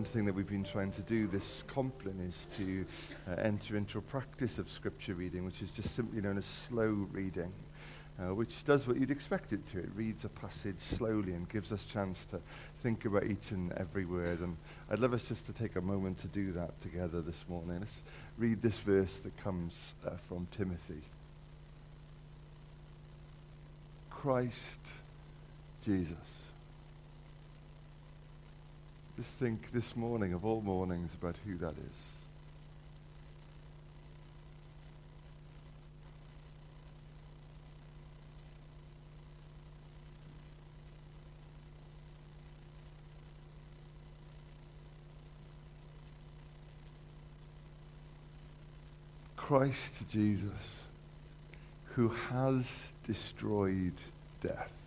One thing that we've been trying to do this compline is to uh, enter into a practice of scripture reading, which is just simply known as slow reading, uh, which does what you'd expect it to. It reads a passage slowly and gives us chance to think about each and every word. And I'd love us just to take a moment to do that together this morning. Let's read this verse that comes uh, from Timothy. Christ Jesus just think this morning, of all mornings, about who that is. Christ Jesus, who has destroyed death.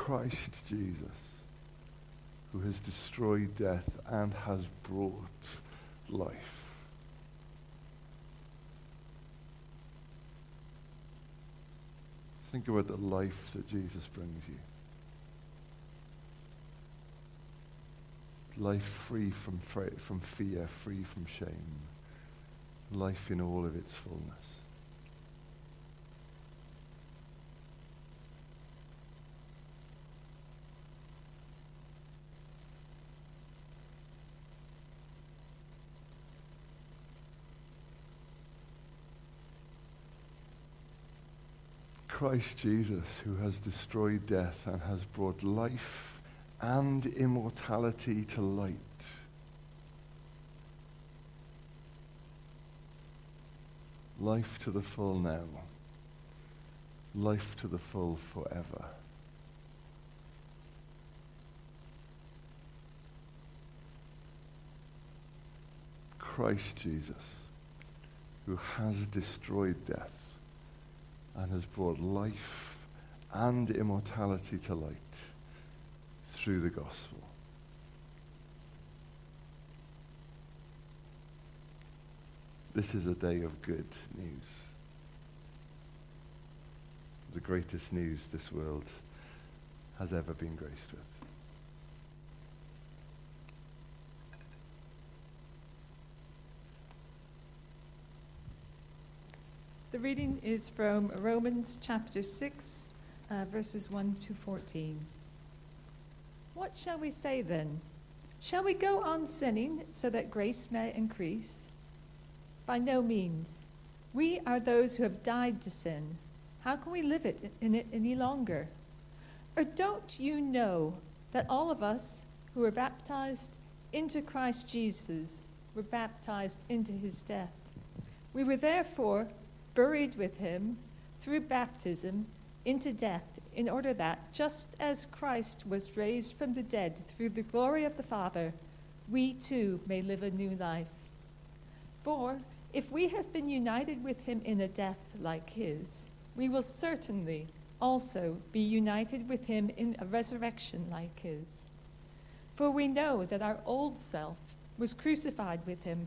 Christ Jesus, who has destroyed death and has brought life. Think about the life that Jesus brings you. Life free from, from fear, free from shame. Life in all of its fullness. Christ Jesus, who has destroyed death and has brought life and immortality to light. Life to the full now. Life to the full forever. Christ Jesus, who has destroyed death and has brought life and immortality to light through the gospel. This is a day of good news. The greatest news this world has ever been graced with. The reading is from Romans chapter 6, uh, verses 1 to 14. What shall we say then? Shall we go on sinning so that grace may increase? By no means. We are those who have died to sin. How can we live it in it any longer? Or don't you know that all of us who were baptized into Christ Jesus were baptized into his death? We were therefore buried with him through baptism into death, in order that, just as Christ was raised from the dead through the glory of the Father, we too may live a new life. For if we have been united with him in a death like his, we will certainly also be united with him in a resurrection like his. For we know that our old self was crucified with him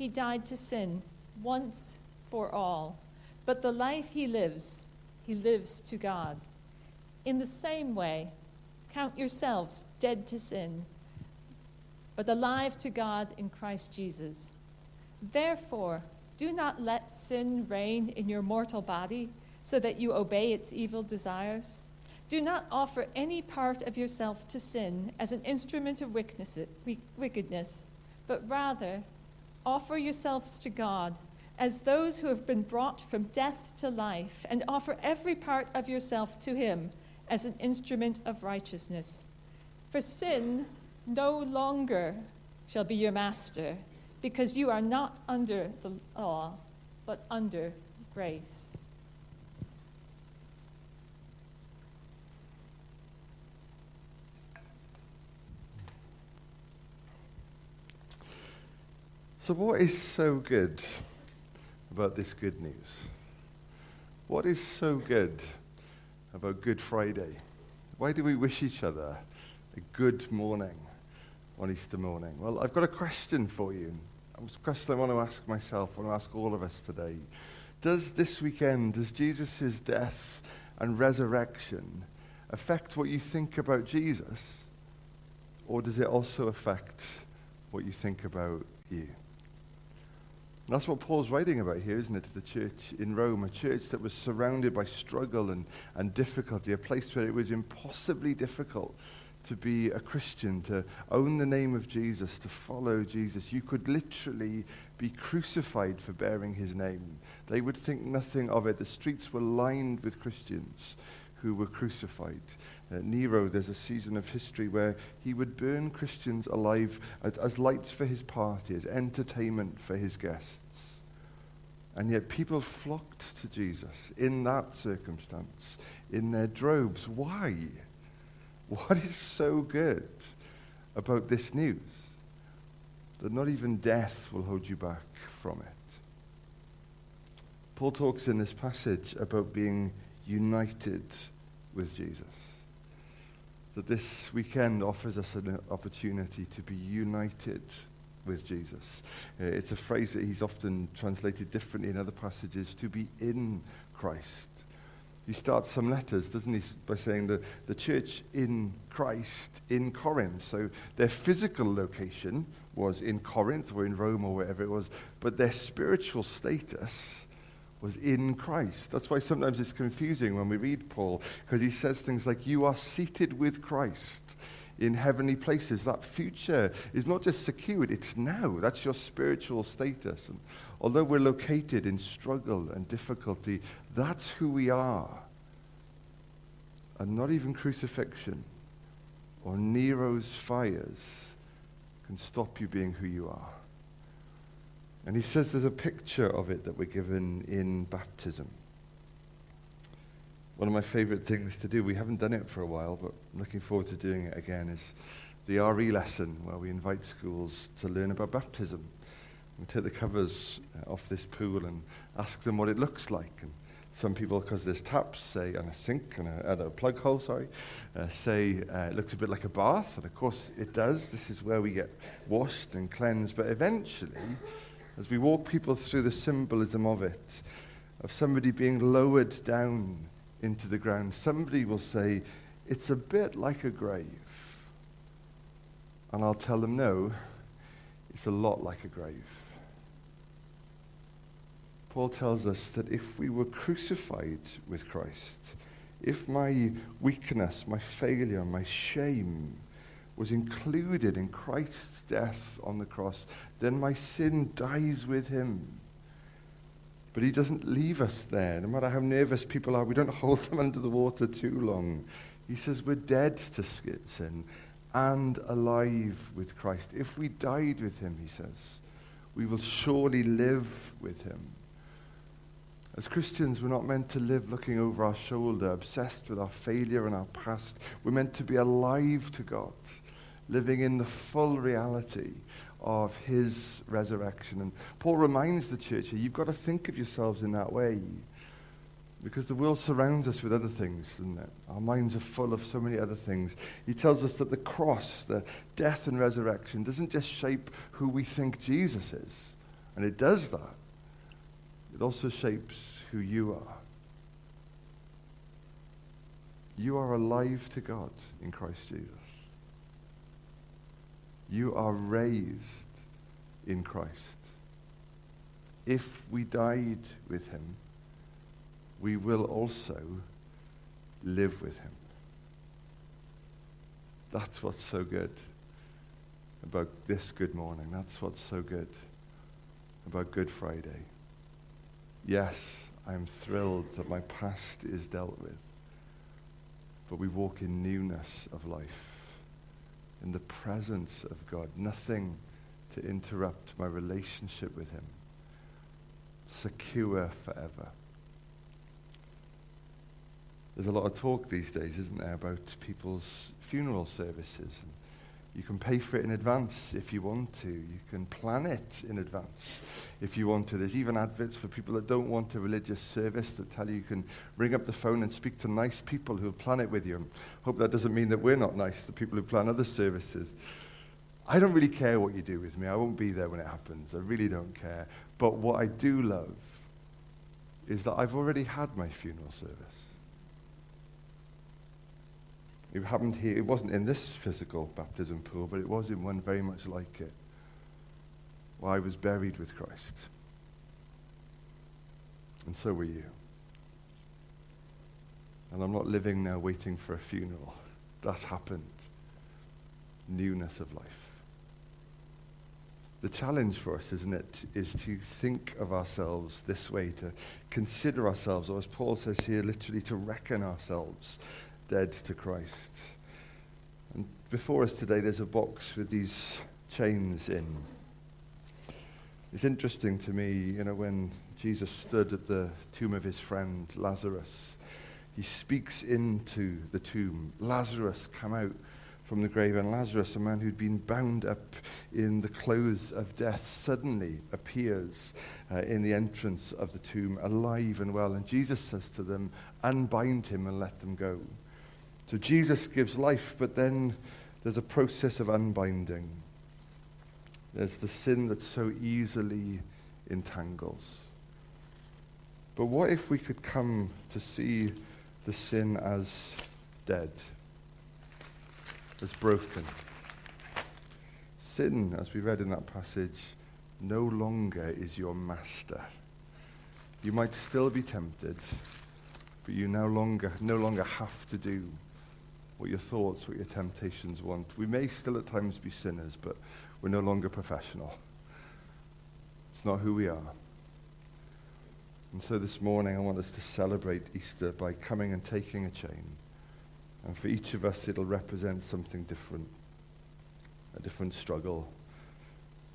he died to sin once for all, but the life he lives, he lives to God. In the same way, count yourselves dead to sin, but alive to God in Christ Jesus. Therefore, do not let sin reign in your mortal body so that you obey its evil desires. Do not offer any part of yourself to sin as an instrument of wickedness, but rather Offer yourselves to God as those who have been brought from death to life, and offer every part of yourself to Him as an instrument of righteousness. For sin no longer shall be your master, because you are not under the law, but under grace. So, what is so good about this good news? What is so good about Good Friday? Why do we wish each other a good morning on Easter morning? Well, I've got a question for you. A question I want to ask myself, I want to ask all of us today. Does this weekend, does Jesus' death and resurrection affect what you think about Jesus? Or does it also affect what you think about you? That's what Paul's writing about here, isn't it? To the church in Rome, a church that was surrounded by struggle and, and difficulty, a place where it was impossibly difficult to be a Christian, to own the name of Jesus, to follow Jesus. You could literally be crucified for bearing his name. They would think nothing of it. The streets were lined with Christians who were crucified. Uh, Nero, there's a season of history where he would burn Christians alive as, as lights for his party, as entertainment for his guests. And yet people flocked to Jesus in that circumstance, in their droves. Why? What is so good about this news? That not even death will hold you back from it. Paul talks in this passage about being united with Jesus. That this weekend offers us an opportunity to be united with Jesus. Uh, it's a phrase that he's often translated differently in other passages to be in Christ. He starts some letters, doesn't he, by saying that the church in Christ in Corinth. So their physical location was in Corinth or in Rome or wherever it was, but their spiritual status was in Christ. That's why sometimes it's confusing when we read Paul, because he says things like, You are seated with Christ in heavenly places. That future is not just secured, it's now. That's your spiritual status. And although we're located in struggle and difficulty, that's who we are. And not even crucifixion or Nero's fires can stop you being who you are. And he says there's a picture of it that we're given in baptism. One of my favorite things to do, we haven't done it for a while, but I'm looking forward to doing it again, is the RE lesson where we invite schools to learn about baptism. We take the covers uh, off this pool and ask them what it looks like. And some people, because there's taps, say, and a sink and a, and a plug hole, sorry, uh, say uh, it looks a bit like a bath. And of course it does. This is where we get washed and cleansed. But eventually, as we walk people through the symbolism of it, of somebody being lowered down into the ground, somebody will say, It's a bit like a grave. And I'll tell them, No, it's a lot like a grave. Paul tells us that if we were crucified with Christ, if my weakness, my failure, my shame, was included in Christ's death on the cross, then my sin dies with him. But he doesn't leave us there. No matter how nervous people are, we don't hold them under the water too long. He says we're dead to sin and alive with Christ. If we died with him, he says, we will surely live with him. As Christians, we're not meant to live looking over our shoulder, obsessed with our failure and our past. We're meant to be alive to God living in the full reality of his resurrection. And Paul reminds the church here, you've got to think of yourselves in that way. Because the world surrounds us with other things, and our minds are full of so many other things. He tells us that the cross, the death and resurrection, doesn't just shape who we think Jesus is, and it does that. It also shapes who you are. You are alive to God in Christ Jesus. You are raised in Christ. If we died with him, we will also live with him. That's what's so good about this good morning. That's what's so good about Good Friday. Yes, I'm thrilled that my past is dealt with, but we walk in newness of life in the presence of God, nothing to interrupt my relationship with Him. Secure forever. There's a lot of talk these days, isn't there, about people's funeral services. And You can pay for it in advance if you want to. You can plan it in advance if you want to. There's even adverts for people that don't want a religious service that tell you you can ring up the phone and speak to nice people who'll plan it with you. Hope that doesn't mean that we're not nice, the people who plan other services. I don't really care what you do with me. I won't be there when it happens. I really don't care. But what I do love is that I've already had my funeral service. It happened here. It wasn't in this physical baptism pool, but it was in one very much like it, where I was buried with Christ. And so were you. And I'm not living now waiting for a funeral. That's happened. Newness of life. The challenge for us, isn't it, is to think of ourselves this way, to consider ourselves, or as Paul says here, literally to reckon ourselves dead to Christ. And before us today, there's a box with these chains in. It's interesting to me, you know, when Jesus stood at the tomb of his friend Lazarus, he speaks into the tomb. Lazarus, come out from the grave. And Lazarus, a man who'd been bound up in the clothes of death, suddenly appears uh, in the entrance of the tomb, alive and well. And Jesus says to them, Unbind him and let them go. So Jesus gives life, but then there's a process of unbinding. There's the sin that so easily entangles. But what if we could come to see the sin as dead, as broken? Sin, as we read in that passage, no longer is your master. You might still be tempted, but you no longer, no longer have to do what your thoughts, what your temptations want. We may still at times be sinners, but we're no longer professional. It's not who we are. And so this morning, I want us to celebrate Easter by coming and taking a chain. And for each of us, it'll represent something different a different struggle,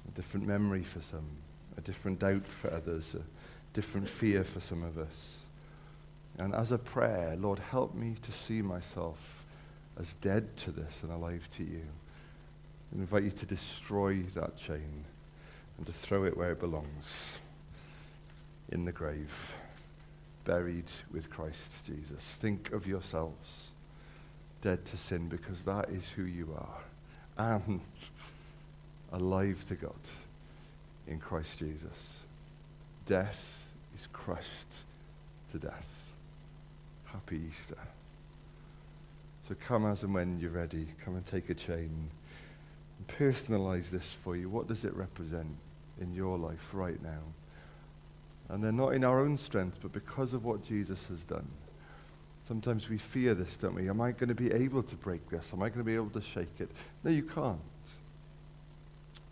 a different memory for some, a different doubt for others, a different fear for some of us. And as a prayer, Lord, help me to see myself as dead to this and alive to you. I invite you to destroy that chain and to throw it where it belongs in the grave, buried with Christ Jesus. Think of yourselves dead to sin because that is who you are and alive to God in Christ Jesus. Death is crushed to death. Happy Easter. So come as and when you're ready. Come and take a chain. Personalize this for you. What does it represent in your life right now? And they're not in our own strength, but because of what Jesus has done. Sometimes we fear this, don't we? Am I going to be able to break this? Am I going to be able to shake it? No, you can't.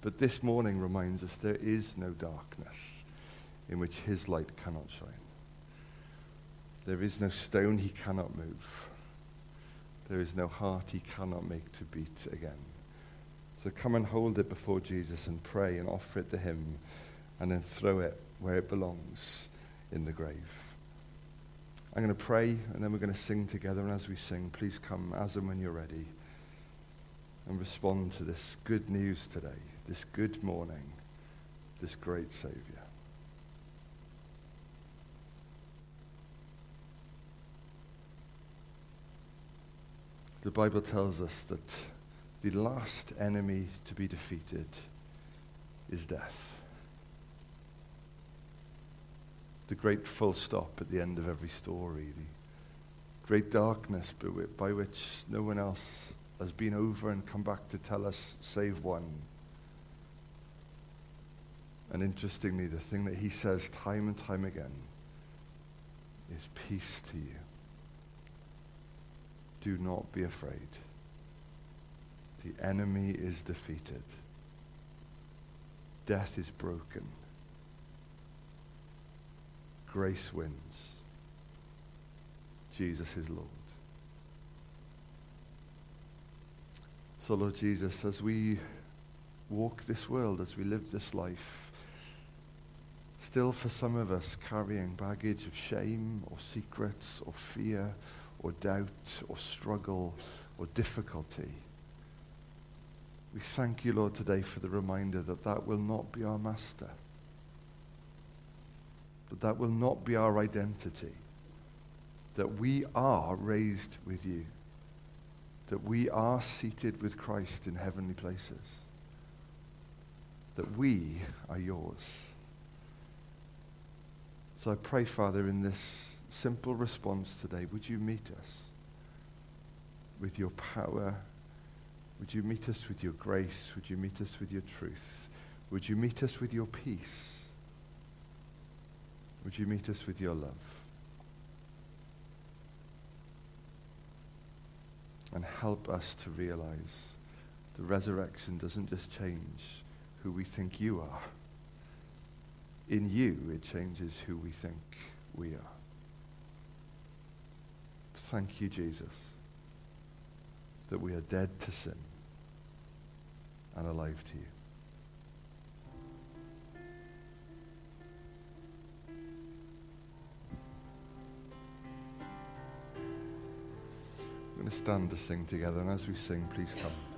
But this morning reminds us there is no darkness in which his light cannot shine. There is no stone he cannot move. There is no heart he cannot make to beat again. So come and hold it before Jesus and pray and offer it to him and then throw it where it belongs in the grave. I'm going to pray and then we're going to sing together. And as we sing, please come as and when you're ready and respond to this good news today, this good morning, this great Savior. The Bible tells us that the last enemy to be defeated is death. The great full stop at the end of every story, the great darkness by which no one else has been over and come back to tell us, save one. And interestingly, the thing that he says time and time again is peace to you. Do not be afraid. The enemy is defeated. Death is broken. Grace wins. Jesus is Lord. So, Lord Jesus, as we walk this world, as we live this life, still for some of us carrying baggage of shame or secrets or fear or doubt or struggle or difficulty. We thank you, Lord, today for the reminder that that will not be our master, that that will not be our identity, that we are raised with you, that we are seated with Christ in heavenly places, that we are yours. So I pray, Father, in this simple response today, would you meet us with your power? Would you meet us with your grace? Would you meet us with your truth? Would you meet us with your peace? Would you meet us with your love? And help us to realize the resurrection doesn't just change who we think you are. In you, it changes who we think we are. Thank you, Jesus, that we are dead to sin and alive to you. We're going to stand to sing together, and as we sing, please come.